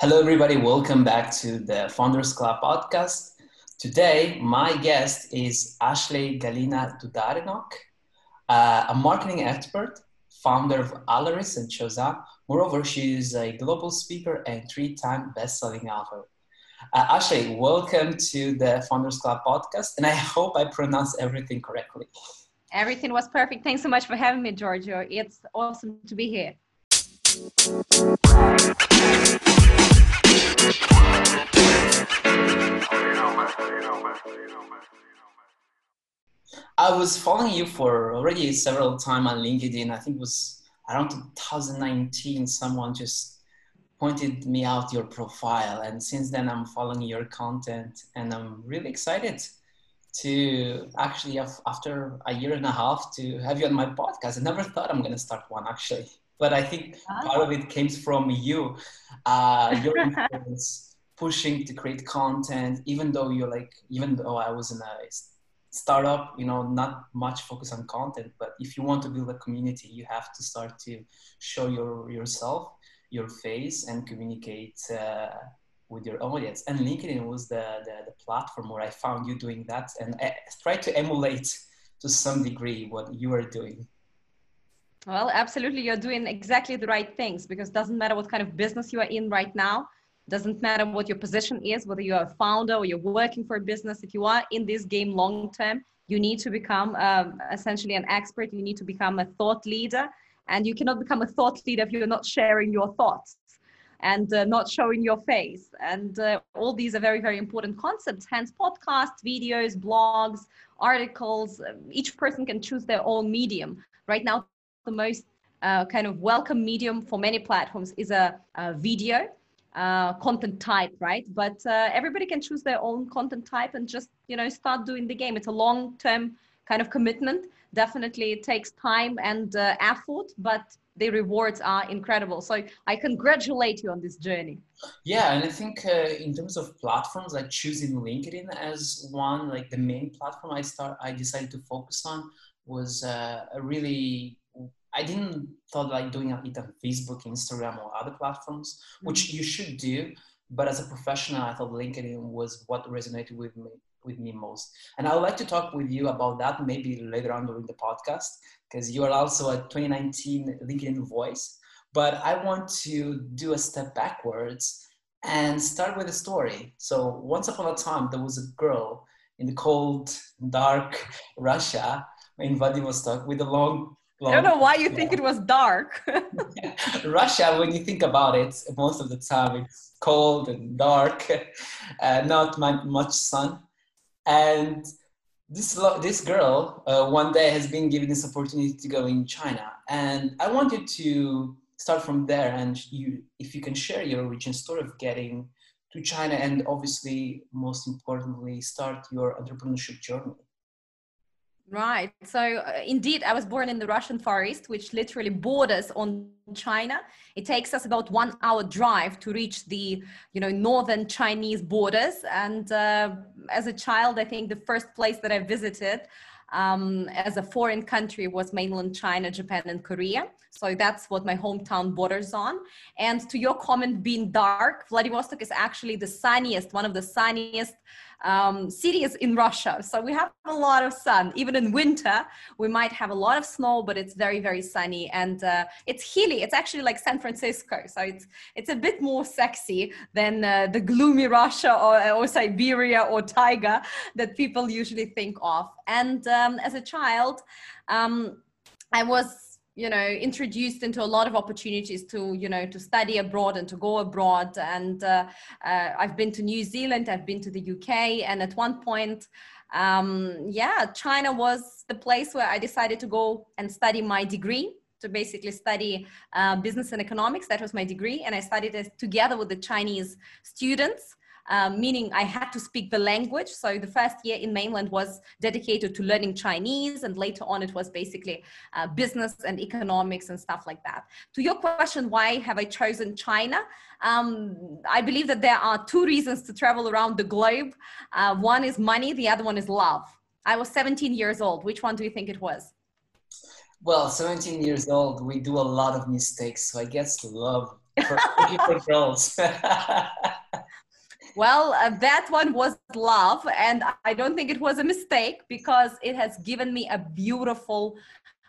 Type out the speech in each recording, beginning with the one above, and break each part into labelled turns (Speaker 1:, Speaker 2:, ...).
Speaker 1: Hello, everybody. Welcome back to the Founders Club podcast. Today, my guest is Ashley Galina Dudarenok, uh, a marketing expert, founder of Alarice and ChoZan. Moreover, she is a global speaker and three-time best-selling author. Uh, Ashley, welcome to the Founders Club podcast, and I hope I pronounced everything correctly.
Speaker 2: Everything was perfect. Thanks so much for having me, Giorgio. It's awesome to be here.
Speaker 1: I was following you for already several time on LinkedIn. I think it was around 2019. Someone just pointed me out your profile, and since then I'm following your content, and I'm really excited to actually after a year and a half to have you on my podcast. I never thought I'm going to start one actually, but I think part of it came from you, uh, your influence, pushing to create content, even though you're like, even though I was in a startup, you know, not much focus on content, but if you want to build a community, you have to start to show your yourself, your face, and communicate uh, with your audience. And LinkedIn was the, the, the platform where I found you doing that, and I tried to emulate to some degree what you are doing.
Speaker 2: Well, absolutely, you're doing exactly the right things because it doesn't matter what kind of business you are in right now doesn't matter what your position is, whether you're a founder or you're working for a business. If you are in this game long term, you need to become um, essentially an expert. You need to become a thought leader. And you cannot become a thought leader if you're not sharing your thoughts and uh, not showing your face. And uh, all these are very, very important concepts. Hence, podcasts, videos, blogs, articles. Each person can choose their own medium. Right now, the most uh, kind of welcome medium for many platforms is a, a video uh, content type, right? But uh, everybody can choose their own content type and just you know start doing the game. It's a long-term kind of commitment. Definitely, it takes time and uh, effort, but the rewards are incredible. So I congratulate you on this journey.
Speaker 1: Yeah, and I think uh, in terms of platforms, like choosing LinkedIn as one, like the main platform I start, I decided to focus on was uh, a really I didn't thought like doing it on Facebook, Instagram, or other platforms, which mm-hmm. you should do. But as a professional, I thought LinkedIn was what resonated with me with me most. And I would like to talk with you about that maybe later on during the podcast because you are also a 2019 LinkedIn voice. But I want to do a step backwards and start with a story. So once upon a time, there was a girl in the cold, dark Russia in Vladivostok with a long
Speaker 2: I don't know why you think it was dark.
Speaker 1: Russia, when you think about it, most of the time it's cold and dark, uh, not much sun. And this this girl uh, one day has been given this opportunity to go in China, and I wanted to start from there. And you, if you can share your origin story of getting to China, and obviously, most importantly, start your entrepreneurship journey.
Speaker 2: Right. So, uh, indeed, I was born in the Russian Far East, which literally borders on China. It takes us about one hour drive to reach the, you know, northern Chinese borders. And uh, as a child, I think the first place that I visited um, as a foreign country was mainland China, Japan, and Korea. So that's what my hometown borders on. And to your comment, being dark, Vladivostok is actually the sunniest, one of the sunniest um, cities in Russia. So we have a lot of sun. Even in winter, we might have a lot of snow, but it's very, very sunny and uh, it's hilly. It's actually like San Francisco. So it's, it's a bit more sexy than uh, the gloomy Russia or, or Siberia or taiga that people usually think of. And um, as a child, um, I was you know introduced into a lot of opportunities to you know to study abroad and to go abroad. And uh, uh, i've been to new zealand i've been to the uk and at one point um, yeah china was the place where i decided to go and study my degree to basically study uh, business and economics. That was my degree and i studied it together with the chinese students um, meaning I had to speak the language. So the first year in mainland was dedicated to learning Chinese, and later on it was basically uh, business and economics and stuff like that. To your question, why have I chosen China? Um, I believe that there are two reasons to travel around the globe. Uh, one is money, the other one is love. I was 17 years old. Which one do you think it was?
Speaker 1: Well, 17 years old, we do a lot of mistakes. So I guess love for, for girls.
Speaker 2: well, uh, that one was love, and I don't think it was a mistake because it has given me a beautiful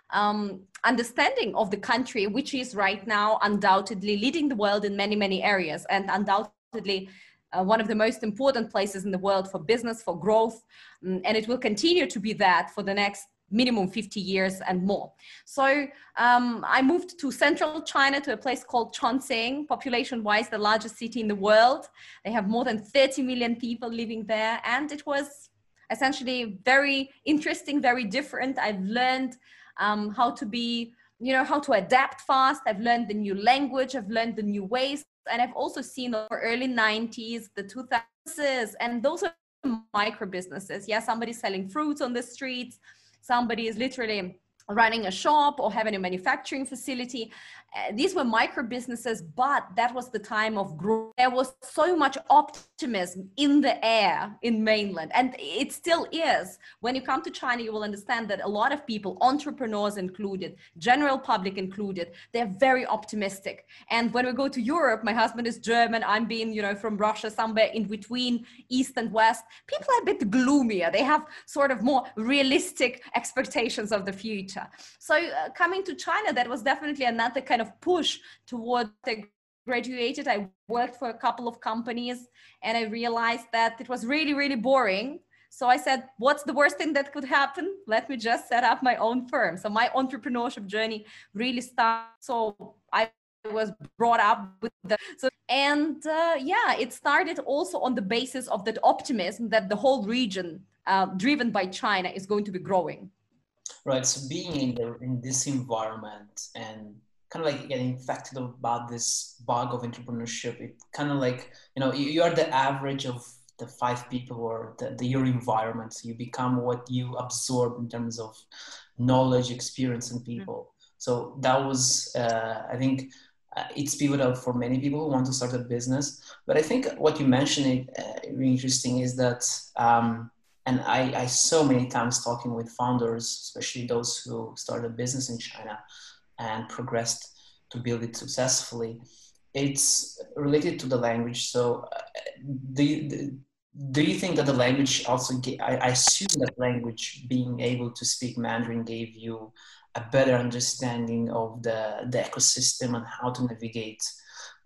Speaker 2: um, understanding of the country, which is right now undoubtedly leading the world in many, many areas, and undoubtedly uh, one of the most important places in the world for business, for growth, um, and it will continue to be that for the next minimum 50 years and more. So um, I moved to central China to a place called Chongqing, population wise, the largest city in the world. They have more than 30 million people living there. And it was essentially very interesting, very different. I've learned um, how to be, you know, how to adapt fast. I've learned the new language, I've learned the new ways. And I've also seen the early 90s, the 2000s, and those are micro businesses. Yeah, somebody's selling fruits on the streets somebody is literally running a shop or having a manufacturing facility uh, these were micro businesses, but that was the time of growth. There was so much optimism in the air in mainland, and it still is. When you come to China, you will understand that a lot of people, entrepreneurs included, general public included, they're very optimistic. And when we go to Europe, my husband is German, I'm being, you know, from Russia, somewhere in between East and West. People are a bit gloomier. They have sort of more realistic expectations of the future. So uh, coming to China, that was definitely another kind kind of push toward the graduated. I worked for a couple of companies and i realized that it was really really boring. So i said what's the worst thing that could happen? Let me just set up my own firm. So my entrepreneurship journey really started. So i was brought up with the so and uh, yeah it started also on the basis of that optimism that the whole region uh, driven by china is going to be growing
Speaker 1: right so being in the in this environment and kind of like getting infected about this bug of entrepreneurship. It kind of like, you know, you, are the average of the five people or the, the, your environment. So you become what you absorb in terms of knowledge, experience, and mm-hmm. people. Mm-hmm. So that was, uh, I think, uh, it's pivotal for many people who want to start a business. But I think what you mentioned, uh, really interesting, is that, um, and I, I so many times talking with founders, especially those who started a business in China, and progressed to build it successfully. It's related to the language. So, uh, do you, do you think that the language also? I, I assume that language, being able to speak Mandarin, gave you a better understanding of the the ecosystem and how to navigate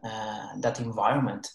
Speaker 1: uh, that environment.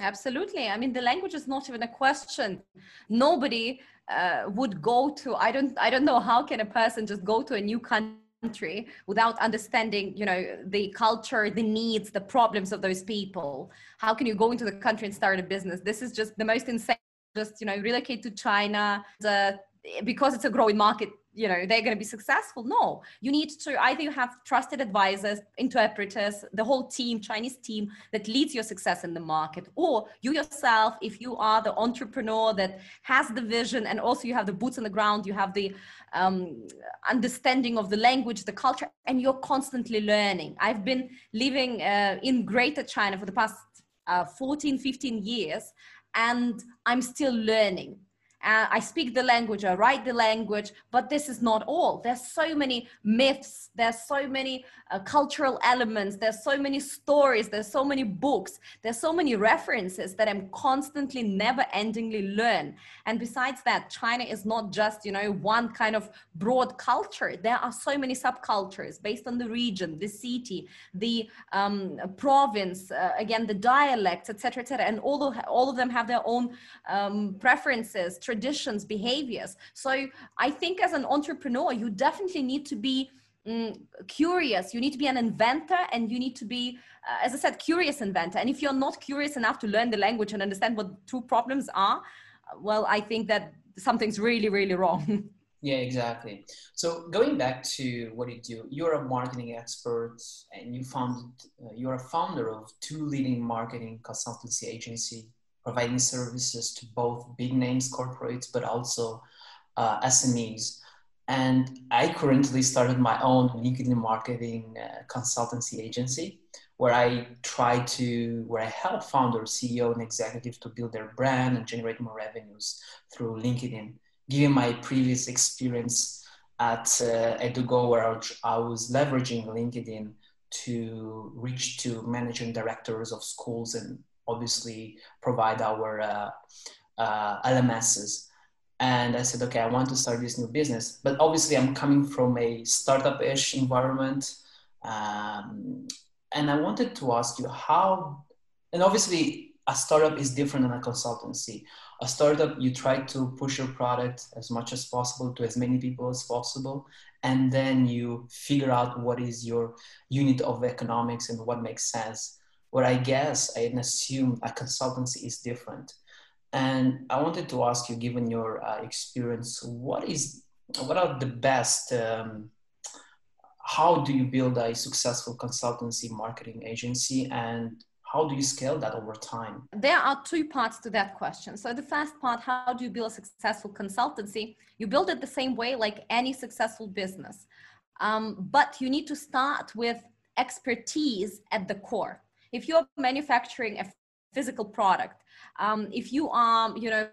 Speaker 2: Absolutely. I mean, the language is not even a question. Nobody uh, would go to. I don't. I don't know how can a person just go to a new country without understanding you know the culture the needs the problems of those people how can you go into the country and start a business this is just the most insane just you know relocate to china the, because it's a growing market you know they're going to be successful. No you need to either you have trusted advisors interpreters the whole team chinese team that leads your success in the market or you yourself if you are the entrepreneur that has the vision and also you have the boots on the ground you have the um, understanding of the language the culture and you're constantly learning. I've been living uh, in greater china for the past uh, 14 15 years and i'm still learning uh, I speak the language, I write the language, but this is not all. There's so many myths, there's so many uh, cultural elements, there's so many stories, there's so many books, there's so many references that I'm constantly, never endingly learn. And besides that, China is not just, you know, one kind of broad culture. There are so many subcultures based on the region, the city, the um, province, uh, again, the dialects, etc., etc. And all of, all of them have their own um, preferences, traditions, behaviors. So I think as an entrepreneur, you definitely need to be mm, curious. You need to be an inventor and you need to be, uh, as I said, curious inventor. And if you're not curious enough to learn the language and understand what true problems are, well, I think that something's really, really wrong.
Speaker 1: Yeah, exactly. So going back to what you do, you're a marketing expert and you founded, uh, you're a founder of two leading marketing consultancy agency providing services to both big names corporates but also uh, SMEs. And I currently started my own LinkedIn marketing uh, consultancy agency where I try to, where I help founders, CEO, and executives to build their brand and generate more revenues through LinkedIn. Given my previous experience at uh, Edugo, where I was leveraging LinkedIn to reach to managing directors of schools and obviously provide our uh, uh, LMSs. And I said, okay, I want to start this new business. But obviously, I'm coming from a startup ish environment. Um, and I wanted to ask you how, and obviously, a startup is different than a consultancy. A startup, you try to push your product as much as possible to as many people as possible, and then you figure out what is your unit of economics and what makes sense. Where I guess I assume a consultancy is different. And I wanted to ask you, given your uh, experience, what is what are the best um, how do you build a successful consultancy marketing agency and how do you scale that over time?
Speaker 2: There are two parts to that question. So, the first part how do you build a successful consultancy? You build it the same way like any successful business. Um, but you need to start with expertise at the core. If you're manufacturing a physical product, um, if you are, you know,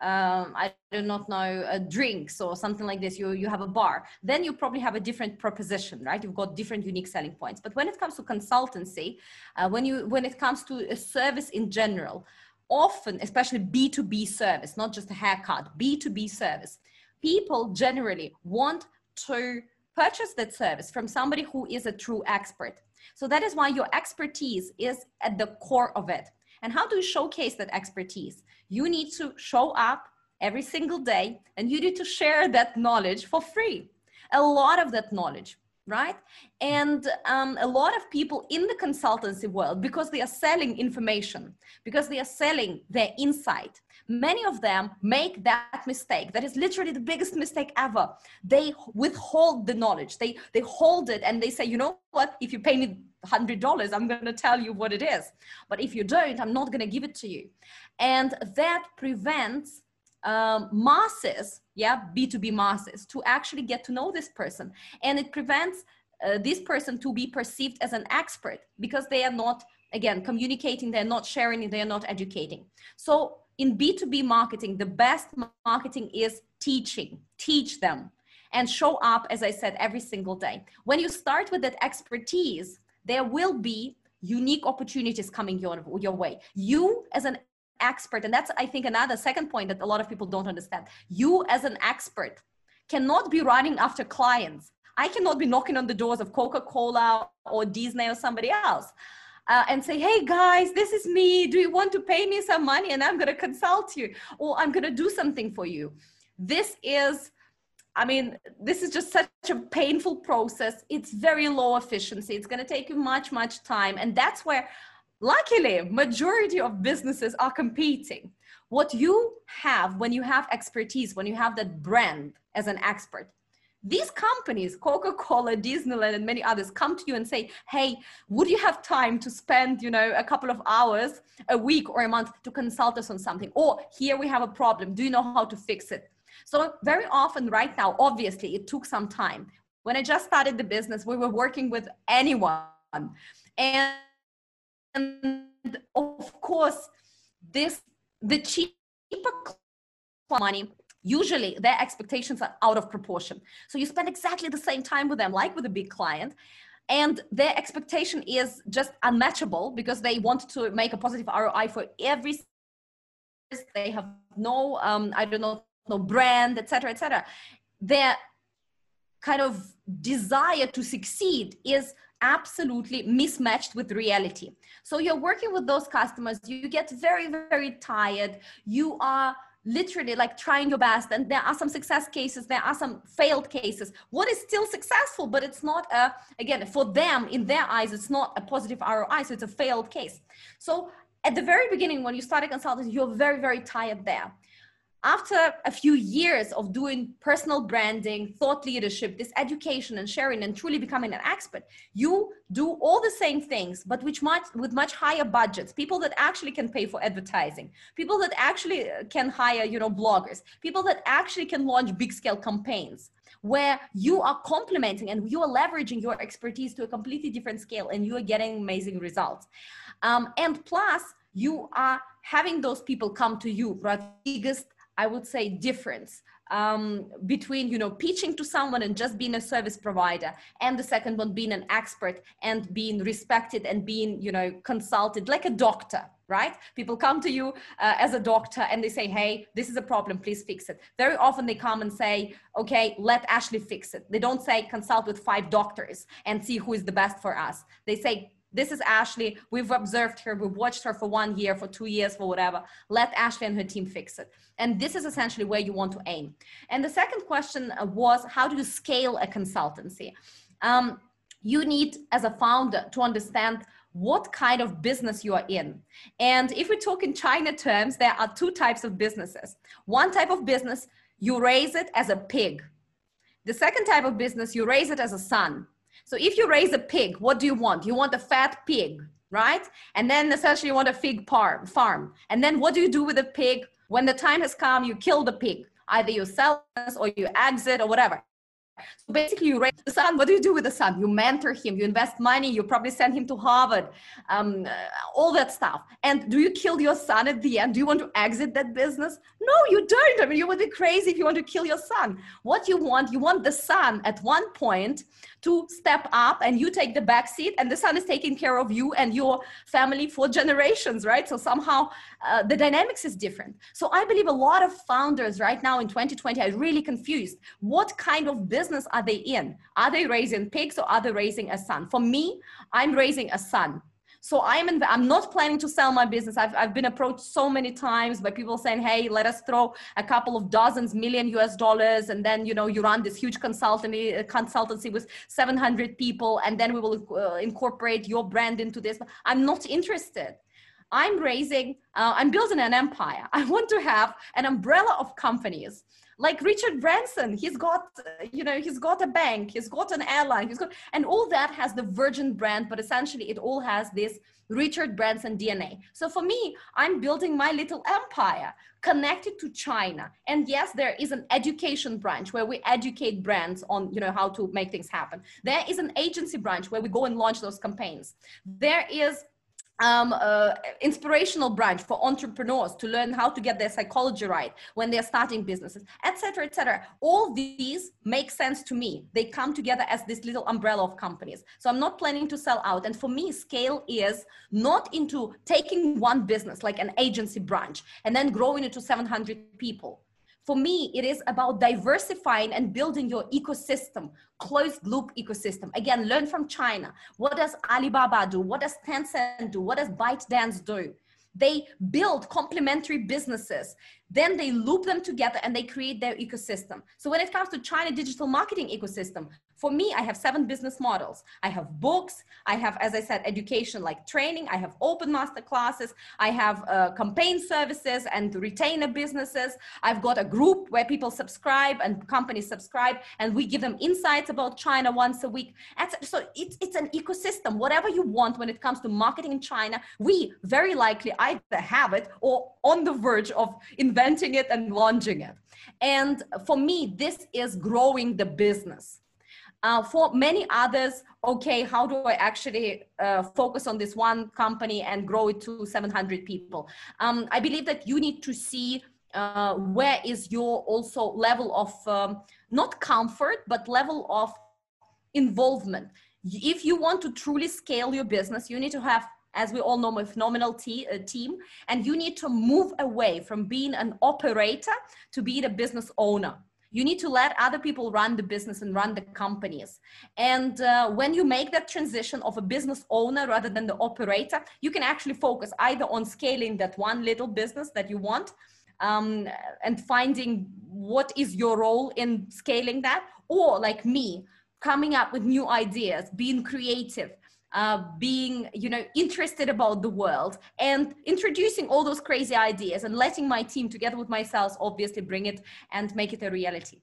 Speaker 2: um, I do not know, uh, drinks or something like this, you, you have a bar, then you probably have a different proposition, right? You've got different unique selling points. But when it comes to consultancy, uh, when, you, when it comes to a service in general, often, especially B2B service, not just a haircut, B2B service, people generally want to purchase that service from somebody who is a true expert. So that is why your expertise is at the core of it. And how do you showcase that expertise? You need to show up every single day and you need to share that knowledge for free. A lot of that knowledge, right? And um, a lot of people in the consultancy world, because they are selling information, because they are selling their insight, many of them make that mistake. That is literally the biggest mistake ever. They withhold the knowledge. They they hold it and they say, you know what? If you pay me $100 i'm going to tell you what it is but if you don't i'm not going to give it to you and that prevents um, masses yeah b2b masses to actually get to know this person and it prevents uh, this person to be perceived as an expert because they are not again communicating they're not sharing they're not educating so in b2b marketing the best marketing is teaching teach them and show up as i said every single day when you start with that expertise there will be unique opportunities coming your, your way. You as an expert, and that's, I think, another second point that a lot of people don't understand. You as an expert cannot be running after clients. I cannot be knocking on the doors of Coca Cola or Disney or somebody else. Uh, and say, hey guys, this is me. Do you want to pay me some money? And I'm going to consult you, or I'm going to do something for you. This is I mean, this is just such a painful process. It's very low efficiency. It's going to take you much, much time. And that's where, luckily, majority of businesses are competing. What you have when you have expertise, when you have that brand as an expert, these companies, Coca Cola, Disneyland, and many others, come to you and say, Hey, would you have time to spend, you know, a couple of hours a week or a month to consult us on something? Or here we have a problem. Do you know how to fix it? So very often right now, obviously it took some time. When I just started the business, we were working with anyone. And, and of course, this the cheaper money usually their expectations are out of proportion so you spend exactly the same time with them like with a big client and their expectation is just unmatchable because they want to make a positive roi for every they have no um, i don't know no brand, etc., etc. Their kind of desire to succeed is absolutely mismatched with reality. So you're working with those customers, you get very, very tired. You are literally like trying your best and there are some success cases there are some failed cases. What is still successful but it's not a again for them in their eyes it's not a positive roi so it's a failed case. So at the very beginning when you start a consultancy you're very very tired there after a few years of doing personal branding, thought leadership, this education and sharing and truly becoming an expert, you do all the same things, but which much, with much higher budgets, people that actually can pay for advertising, people that actually uh, can hire, you know, bloggers, people that actually can launch big scale campaigns where you are complementing and you are leveraging your expertise to a completely different scale and you are getting amazing results. Um, and plus, you are having those people come to you, right? Biggest I would say difference um, between you know pitching to someone and just being a service provider and the second one being an expert and being respected and being you know consulted like a doctor right? People come to you uh, as a doctor and they say hey this is a problem please fix it. Very often they come and say okay let ashley fix it. They don't say consult with five doctors and see who is the best for us. They say this is Ashley. We've observed her. We've watched her for one year, for two years, for whatever. Let Ashley and her team fix it. And this is essentially where you want to aim. And the second question was how do you scale a consultancy? Um, you need, as a founder, to understand what kind of business you are in. And if we talk in China terms, there are two types of businesses. One type of business, you raise it as a pig. The second type of business, you raise it as a son. So if you raise a pig, what do you want? You want a fat pig, right? And then essentially you want a fig farm. And then what do you do with the pig? When the time has come, you kill the pig. Either you sell it or you exit or whatever. So basically, you raise the son. What do you do with the son? You mentor him. You invest money. You probably send him to Harvard. Um, uh, all that stuff. And do you kill your son at the end? Do you want to exit that business? No, you don't. I mean, you would be crazy if you want to kill your son. What you want, you want the son at one point to step up and you take the back seat and the son is taking care of you and your family for generations right? So somehow uh, the dynamics is different. So i believe a lot of founders right now in 2020 are really confused. What kind of business are they in? Are they raising pigs or are they raising a son? For me i'm raising a son so I'm in, I'm not planning to sell my business. I've, I've been approached so many times by people saying, "Hey, let us throw a couple of dozens million US dollars, and then you know you run this huge consultancy consultancy with 700 people, and then we will uh, incorporate your brand into this." I'm not interested. I'm raising, uh, I'm building an empire. I want to have an umbrella of companies like Richard Branson, he's got, you know, he's got a bank, he's got an airline, he's got, and all that has the Virgin brand, but essentially it all has this Richard Branson DNA. So for me, I'm building my little empire connected to China. And yes, there is an education branch where we educate brands on, you know, how to make things happen. There is an agency branch where we go and launch those campaigns. There is um, uh, inspirational branch for entrepreneurs to learn how to get their psychology right when they're starting businesses, etc., etc. All these make sense to me. They come together as this little umbrella of companies. So I'm not planning to sell out. And for me, scale is not into taking one business like an agency branch and then growing it to 700 people for me, it is about diversifying and building your ecosystem, closed loop ecosystem. Again, learn from China. What does Alibaba do? What does Tencent do? What does ByteDance do? They build complementary businesses then they loop them together and they create their ecosystem. So when it comes to China digital marketing ecosystem, for me, I have seven business models. I have books. I have, as I said, education like training. I have open master classes. I have uh, campaign services and retainer businesses. I've got a group where people subscribe and companies subscribe, and we give them insights about China once a week. So it's, it's an ecosystem. Whatever you want when it comes to marketing in China, we very likely either have it or on the verge of inventing it and launching it. And for me, this is growing the business. Uh, for many others, okay, how do I actually uh, focus on this one company and grow it to 700 people? Um, I believe that you need to see uh, where is your also level of um, not comfort, but level of involvement. If you want to truly scale your business, you need to have as we all know, a phenomenal te- a team, and you need to move away from being an operator to being a business owner. You need to let other people run the business and run the companies. And uh, when you make that transition of a business owner rather than the operator, you can actually focus either on scaling that one little business that you want um, and finding what is your role in scaling that, or like me, coming up with new ideas, being creative, uh, being you know interested about the world and introducing all those crazy ideas and letting my team together with myself obviously bring it and make it a reality.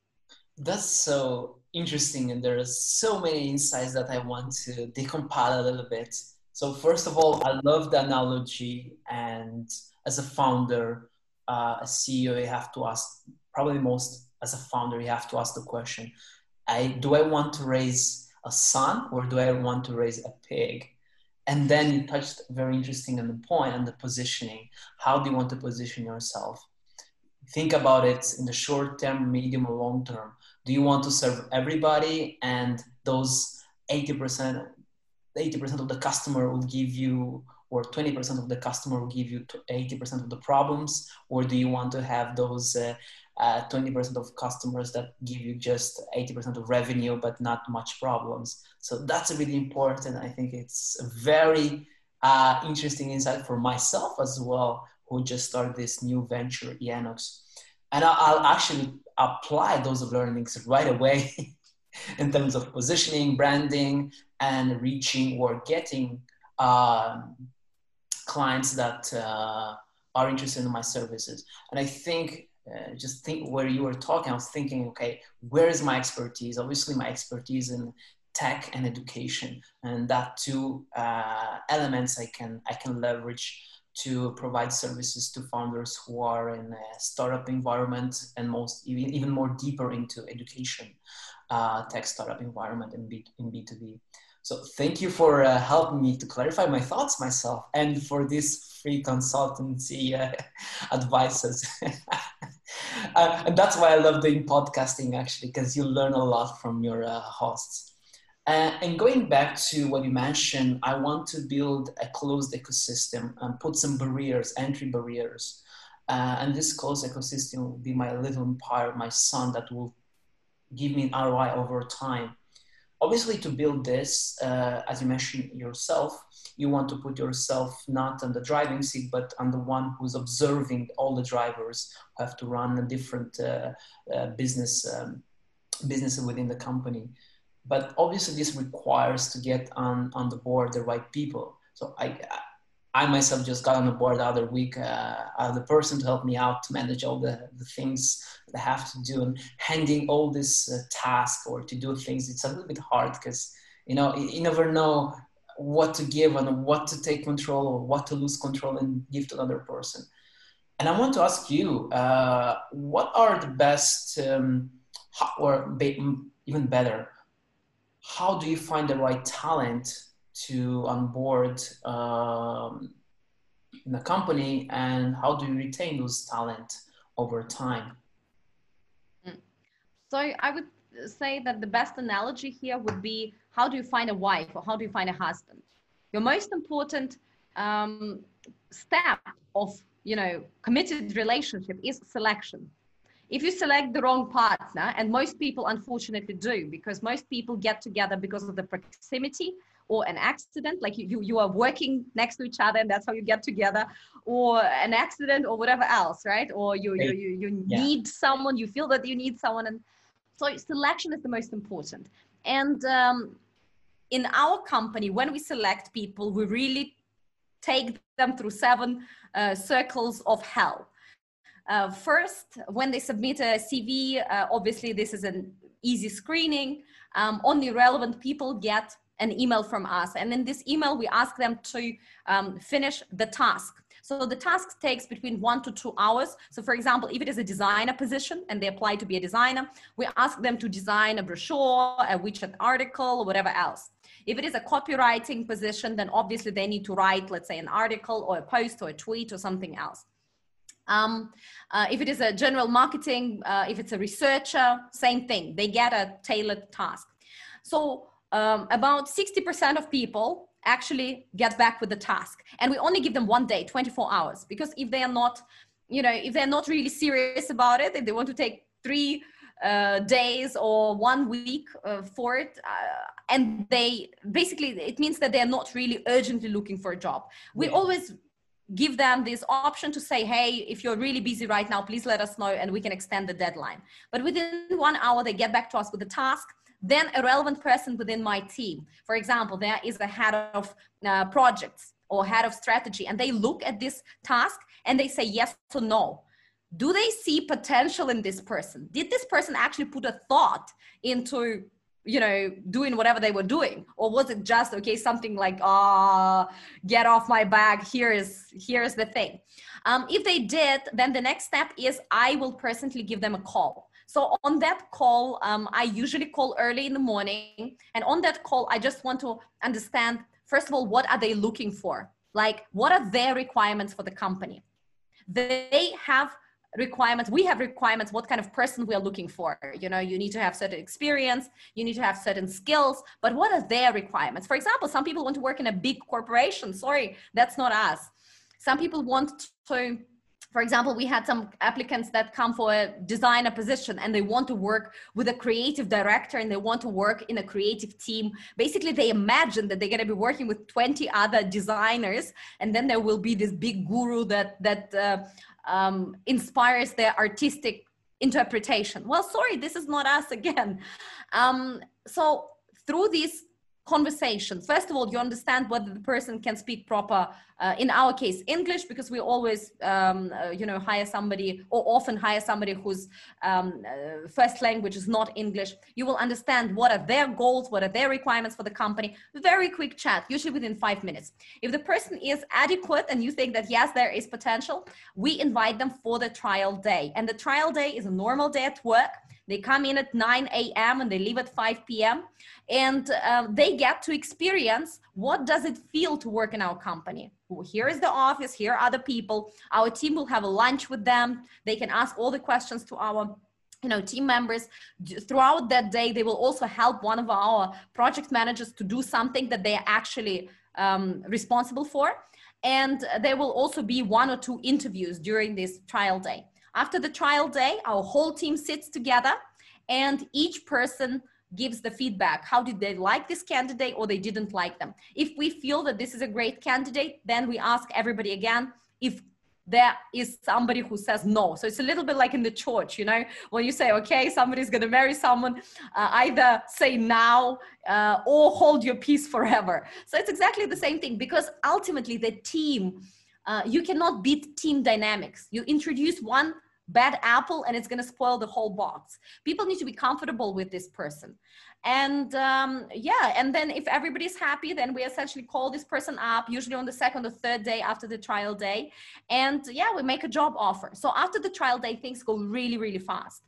Speaker 1: That's so interesting and there are so many insights that i want to decompile a little bit. So first of all i love the analogy and as a founder uh, a ceo you have to ask probably most as a founder you have to ask the question i do i want to raise a son or do I want to raise a pig? And then you touched very interesting on the point and the positioning. How do you want to position yourself? think about it in the short term, medium, or long term. Do you want to serve everybody and those 80%, 80% of the customer will give you or 20% of the customer will give you 80% of the problems or do you want to have those uh, uh, 20% of customers that give you just 80% of revenue but not much problems. So that's really important. I think it's a very uh, interesting insight for myself as well who just started this new venture Enox and i'll actually apply those learnings right away in terms of positioning branding and reaching or getting um, clients that uh, are interested in my services. And I think, uh, just think where you were talking, I was thinking, okay, where is my expertise? Obviously, my expertise in tech and education, and that two uh, elements I can I can leverage to provide services to founders who are in a startup environment and most even, even more deeper into education, uh, tech startup environment and B, in B2B. So thank you for uh, helping me to clarify my thoughts myself and for this free consultancy uh, advices. uh, and that's why I love doing podcasting actually, because you learn a lot from your uh, hosts. Uh, and going back to what you mentioned, I want to build a closed ecosystem and put some barriers, entry barriers. Uh, and this closed ecosystem will be my little empire, my son that will give me an ROI over time obviously to build this uh, as you mentioned yourself you want to put yourself not on the driving seat but on the one who's observing all the drivers who have to run a different uh, uh, business um, business within the company. But obviously this requires to get on on the board the right people. So i I myself just got on the board the other week, uh, the person to help me out to manage all the, the things that I have to do and handing all this uh, task or to do things. It's a little bit hard because, you know, you, you, never know what to give and what to take control or what to lose control and give to another person. And I want to ask you, uh, what are the best um, or even better, how do you find the right talent to onboard um, in a company and how do you retain those talent over time?
Speaker 2: Mm. so i would say that the best analogy here would be how do you find a wife or how do you find a husband? Your most important um, step of you know committed relationship is selection. If you select the wrong partner and most people unfortunately do because most people get together because of the proximity or an accident like you, you, you are working next to each other and that's how you get together or an accident or whatever else right? Or you you you, you yeah. need someone you feel that you need someone and so selection is the most important. And um, in our company when we select people we really take them through seven uh, circles of hell. Uh, first when they submit a cv uh, obviously this is an easy screening um, only relevant people get an email from us. And in this email, we ask them to um, finish the task. So the task takes between one to two hours. So for example, if it is a designer position and they apply to be a designer, we ask them to design a brochure, a WeChat article, or whatever else. If it is a copywriting position, then obviously they need to write, let's say, an article or a post or a tweet or something else. Um, uh, if it is a general marketing, uh, if it's a researcher, same thing. They get a tailored task. So um, about 60% of people actually get back with the task. And we only give them one day 24 hours because if they are not you know if they're not really serious about it if they want to take three uh, days or one week uh, for it uh, and they basically it means that they're not really urgently looking for a job. We yeah. always give them this option to say hey if you're really busy right now please let us know and we can extend the deadline. But within one hour they get back to us with the task then a relevant person within my team. For example, there is a head of uh, projects or head of strategy, and they look at this task and they say yes or no. Do they see potential in this person? Did this person actually put a thought into you know doing whatever they were doing or was it just okay something like ah uh, get off my bag here is here's the thing um, if they did then the next step is i will personally give them a call so on that call, um, I usually call early in the morning. And on that call, I just want to understand, first of all, what are they looking for? Like, what are their requirements for the company? They have requirements we have requirements what kind of person we are looking for you know you need to have certain experience you need to have certain skills but what are their requirements for example some people want to work in a big corporation sorry that's not us some people want to for example, we had some applicants that come for a designer position and they want to work with a creative director and they want to work in a creative team. Basically, they imagine that they're going to be working with 20 other designers and then there will be this big guru that, that uh, um, inspires their artistic interpretation. Well, sorry, this is not us again. Um, so through these conversation first of all you understand whether the person can speak proper uh, in our case english? Because we always um, uh, you know hire somebody or often hire somebody whose um, uh, first language is not english. You will understand what are their goals what are their requirements for the company. Very quick chat usually within five minutes. If the person is adequate and you think that yes there is potential we invite them for the trial day. And the trial day is a normal day at work they come in at 9 a.m. and they leave at 5 p.m. And uh, they get to experience what does it feel to work in our company. Here is the office. Here are the people. Our team will have a lunch with them. They can ask all the questions to our you know team members throughout that day they will also help one of our project managers to do something that they are actually um, responsible for and there will also be one or two interviews during this trial day after the trial day, our whole team sits together and each person gives the feedback. How did they like this candidate or they didn't like them? If we feel that this is a great candidate, then we ask everybody again if there is somebody who says no. So it's a little bit like in the church, you know, when you say, okay, somebody's going to marry someone, uh, either say now uh, or hold your peace forever. So it's exactly the same thing because ultimately the team, uh, you cannot beat team dynamics. You introduce one bad apple and it's going to spoil the whole box. People need to be comfortable with this person. And um, yeah and then if everybody's happy then we essentially call this person up usually on the second or third day after the trial day. And yeah we make a job offer. So after the trial day things go really really fast.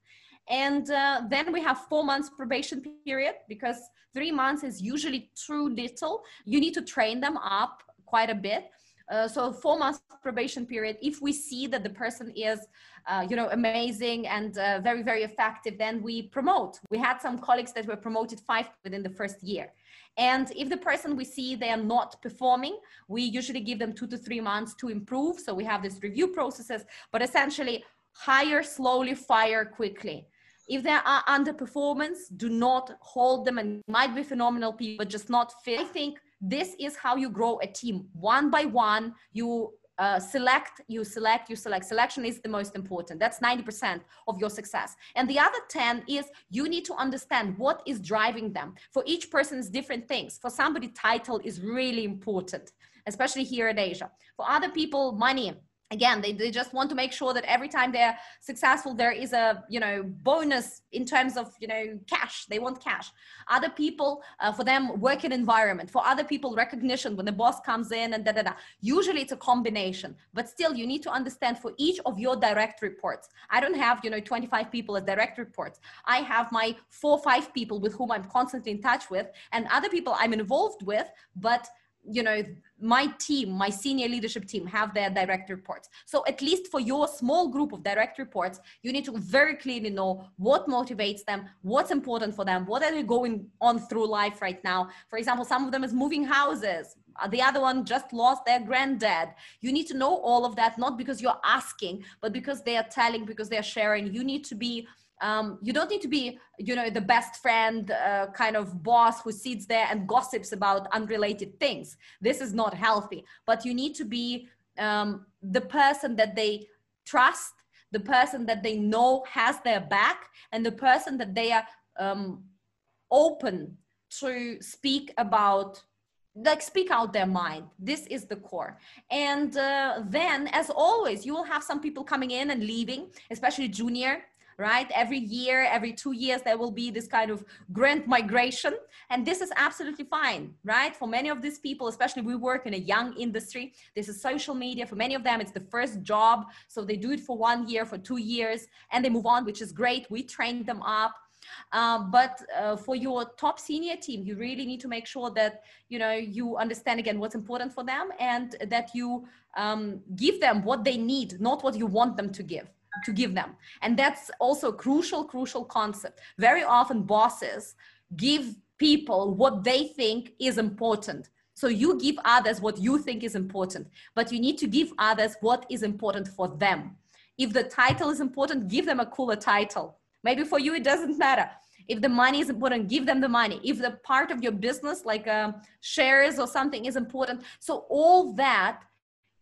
Speaker 2: And uh, then we have four months probation period because three months is usually too little. You need to train them up quite a bit. Uh, so four months probation period if we see that the person is uh, you know amazing and uh, very very effective then we promote. We had some colleagues that were promoted five within the first year. And if the person we see they are not performing we usually give them two to three months to improve. So we have this review processes but essentially hire slowly fire quickly. If there are underperformance do not hold them. And might be phenomenal people but just not fit. I think this is how you grow a team. One by one you uh, select you select you select. Selection is the most important. That's 90% of your success. And the other 10 is you need to understand what is driving them. For each person is different things. For somebody title is really important especially here in asia. For other people money again they, they just want to make sure that every time they're successful there is a you know bonus in terms of you know cash. They want cash. Other people uh, for them working environment. For other people recognition. When the boss comes in and da da da. Usually it's a combination. But still you need to understand for each of your direct reports. I don't have you know 25 people as direct reports. I have my four five people with whom i'm constantly in touch with and other people i'm involved with but you know my team my senior leadership team have their direct reports. So at least for your small group of direct reports you need to very clearly know what motivates them what's important for them what are they going on through life right now. For example some of them is moving houses uh, the other one just lost their granddad. You need to know all of that not because you're asking but because they are telling because they're sharing. You need to be um, you don't need to be you know the best friend uh, kind of boss who sits there and gossips about unrelated things. This is not healthy. But you need to be um, the person that they trust the person that they know has their back and the person that they are um, open to speak about like speak out their mind. This is the core. And uh, then as always you will have some people coming in and leaving especially junior right? Every year, every two years, there will be this kind of grand migration. And this is absolutely fine, right? For many of these people, especially we work in a young industry, this is social media. For many of them, it's the first job. So they do it for one year, for two years, and they move on, which is great. We train them up. Um, but uh, for your top senior team, you really need to make sure that you know you understand again what's important for them and that you um, give them what they need, not what you want them to give to give them. And that's also a crucial crucial concept. Very often bosses give people what they think is important. So you give others what you think is important but you need to give others what is important for them. If the title is important give them a cooler title. Maybe for you it doesn't matter. If the money is important give them the money. If the part of your business like um, shares or something is important. So all that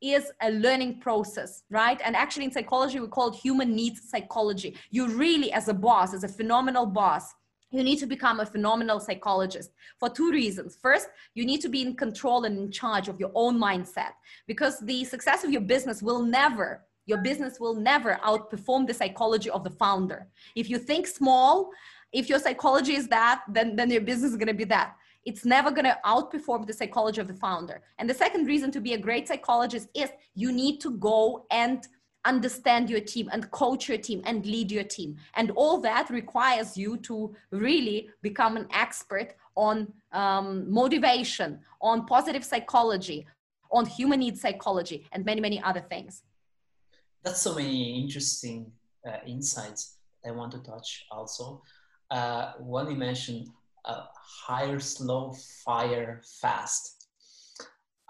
Speaker 2: is a learning process, right? And actually, in psychology, we call it human needs psychology. You really, as a boss, as a phenomenal boss, you need to become a phenomenal psychologist for two reasons. First, you need to be in control and in charge of your own mindset because the success of your business will never, your business will never outperform the psychology of the founder. If you think small, if your psychology is that, then, then your business is going to be that it's never going to outperform the psychology of the founder. And the second reason to be a great psychologist is you need to go and understand your team and coach your team and lead your team. And all that requires you to really become an expert on um, motivation, on positive psychology, on human needs psychology, and many, many other things.
Speaker 1: That's so many interesting uh, insights I want to touch also. Uh, one you mentioned uh, hire slow, fire fast.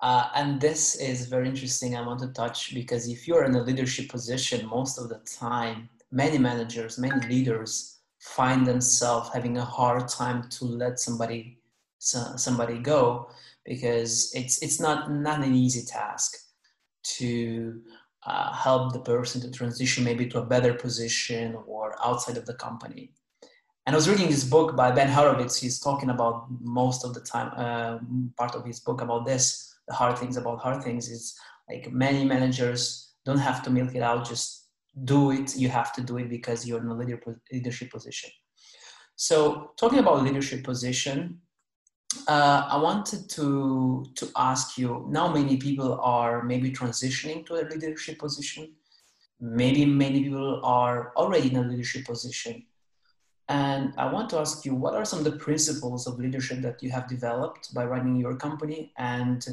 Speaker 1: Uh, and this is very interesting. I want to touch because if you're in a leadership position, most of the time, many managers, many leaders find themselves having a hard time to let somebody somebody go because it's it's not not an easy task to uh, help the person to transition maybe to a better position or outside of the company and I was reading this book by Ben Horowitz. He's talking about most of the time, uh, part of his book about this, the hard things about hard things is like many managers don't have to milk it out, just do it. You have to do it because you're in a leader, leadership position. So talking about leadership position, uh, I wanted to, to ask you, now many people are maybe transitioning to a leadership position. Maybe many people are already in a leadership position and I want to ask you, what are some of the principles of leadership that you have developed by running your company? And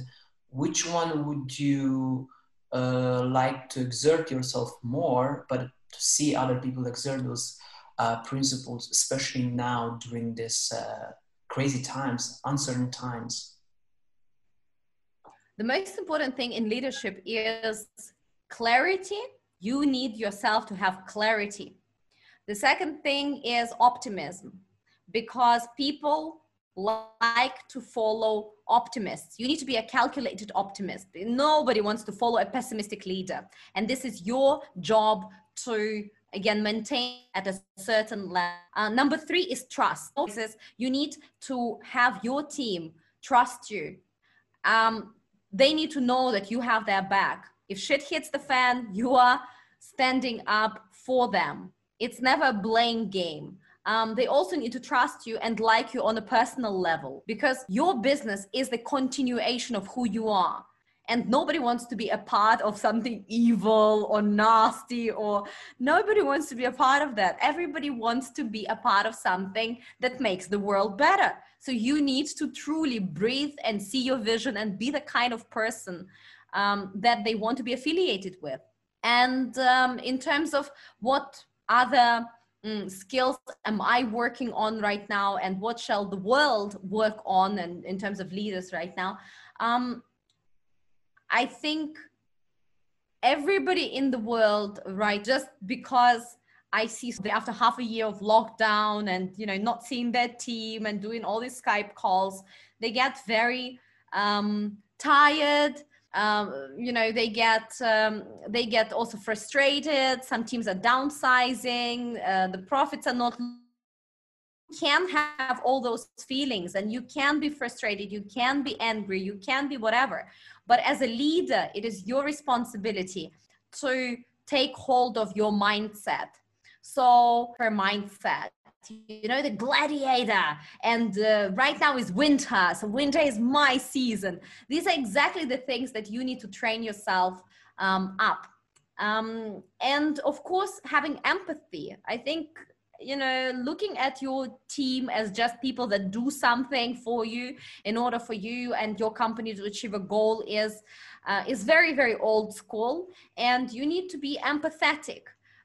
Speaker 1: which one would you uh, like to exert yourself more, but to see other people exert those uh, principles, especially now during this uh, crazy times, uncertain times?
Speaker 2: The most important thing in leadership is clarity. You need yourself to have clarity the second thing is optimism because people like to follow optimists. You need to be a calculated optimist. Nobody wants to follow a pessimistic leader. And this is your job to again maintain at a certain level. Uh, number three is trust. You need to have your team trust you. Um, they need to know that you have their back. If shit hits the fan, you are standing up for them it's never a blame game. Um, they also need to trust you and like you on a personal level because your business is the continuation of who you are. And nobody wants to be a part of something evil or nasty, or nobody wants to be a part of that. Everybody wants to be a part of something that makes the world better. So you need to truly breathe and see your vision and be the kind of person um, that they want to be affiliated with. And um, in terms of what other um, skills am I working on right now and what shall the world work on and in terms of leaders right now? Um, I think everybody in the world, right, just because I see after half a year of lockdown and you know not seeing their team and doing all these Skype calls, they get very um, tired um, you know they get um, they get also frustrated. Some teams are downsizing. Uh, the profits are not can have all those feelings and you can be frustrated you can be angry you can be whatever. But as a leader it is your responsibility to take hold of your mindset. So her mindset you know the gladiator. And uh, right now is winter. So winter is my season. These are exactly the things that you need to train yourself um, up. Um, and of course having empathy. I think you know looking at your team as just people that do something for you in order for you and your company to achieve a goal is uh, is very very old school. And you need to be empathetic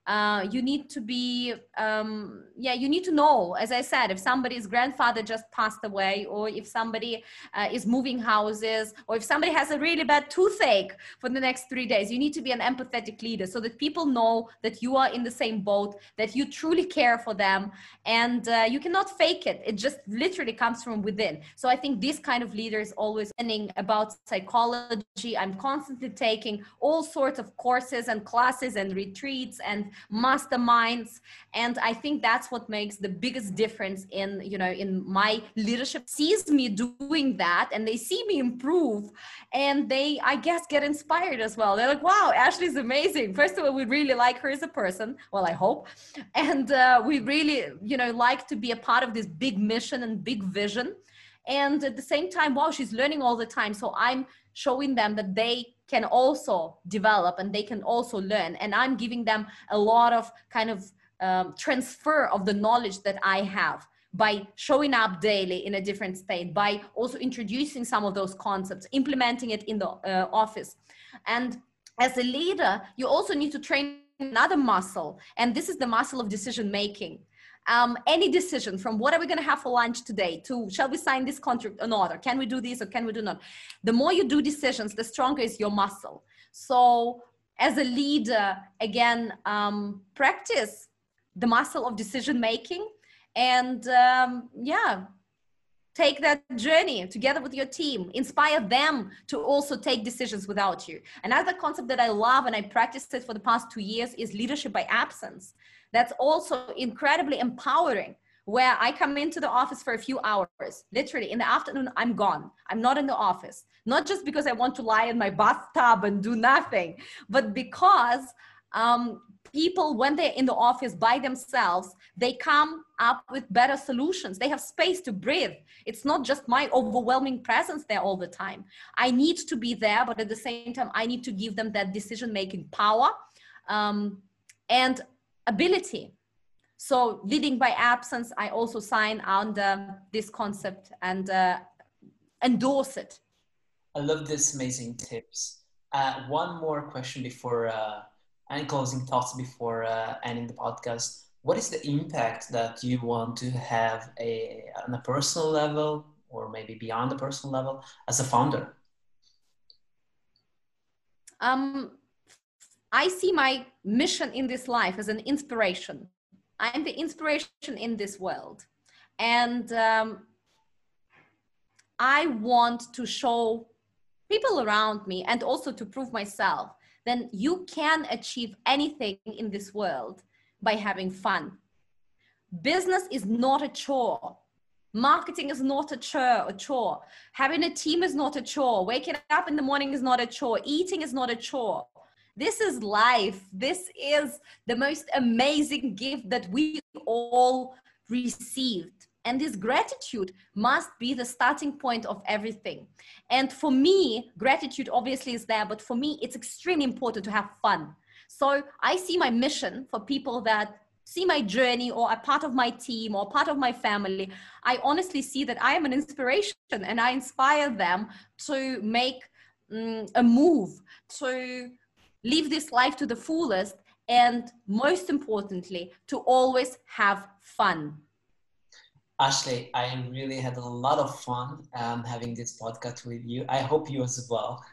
Speaker 2: uh, you need to be um, yeah you need to know. As i said if somebody's grandfather just passed away or if somebody uh, is moving houses or if somebody has a really bad toothache for the next three days you need to be an empathetic leader so that people know that you are in the same boat that you truly care for them and uh, you cannot fake it. It just literally comes from within. So i think this kind of leader is always learning about psychology. I'm constantly taking all sorts of courses and classes and retreats and masterminds. And i think that's what makes the biggest difference in you know in my leadership sees me doing that and they see me improve and they i guess get inspired as well. They're like wow ashley's amazing. First of all we really like her as a person. Well i hope. And uh, we really you know like to be a part of this big mission and big vision. And at the same time wow she's learning all the time. So i'm showing them that they can also develop and they can also learn. And I'm giving them a lot of kind of um, transfer of the knowledge that I have by showing up daily in a different state, by also introducing some of those concepts, implementing it in the uh, office. And as a leader, you also need to train another muscle, and this is the muscle of decision making um, any decision from what are we going to have for lunch today to shall we sign this contract or not or can we do this or can we do not? The more you do decisions the stronger is your muscle. So as a leader again um, practice the muscle of decision making and um, yeah take that journey together with your team inspire them to also take decisions without you another concept that i love and i practiced it for the past two years is leadership by absence that's also incredibly empowering where I come into the office for a few hours. Literally, in the afternoon, I'm gone. I'm not in the office. Not just because I want to lie in my bathtub and do nothing, but because um, people, when they're in the office by themselves, they come up with better solutions. They have space to breathe. It's not just my overwhelming presence there all the time. I need to be there, but at the same time, I need to give them that decision making power. Um, and ability. So leading by absence, I also sign under this concept and uh, endorse it.
Speaker 1: I love this amazing tips. Uh, one more question before uh, any closing thoughts before uh, ending the podcast. What is the impact that you want to have a, on a personal level or maybe beyond the personal level as a founder?
Speaker 2: Um, I see my mission in this life as an inspiration. I'm the inspiration in this world. And um, I want to show people around me and also to prove myself then you can achieve anything in this world by having fun. Business is not a chore. Marketing is not a chore, a chore. Having a team is not a chore. Waking up in the morning is not a chore. Eating is not a chore. This is life. This is the most amazing gift that we all received. And this gratitude must be the starting point of everything. And for me, gratitude obviously is there, but for me, it's extremely important to have fun. So I see my mission for people that see my journey or are part of my team or part of my family. I honestly see that I am an inspiration and I inspire them to make um, a move, to live this life to the fullest, and most importantly, to always have fun.
Speaker 1: Ashley, I really had a lot of fun um, having this podcast with you. I hope you as well.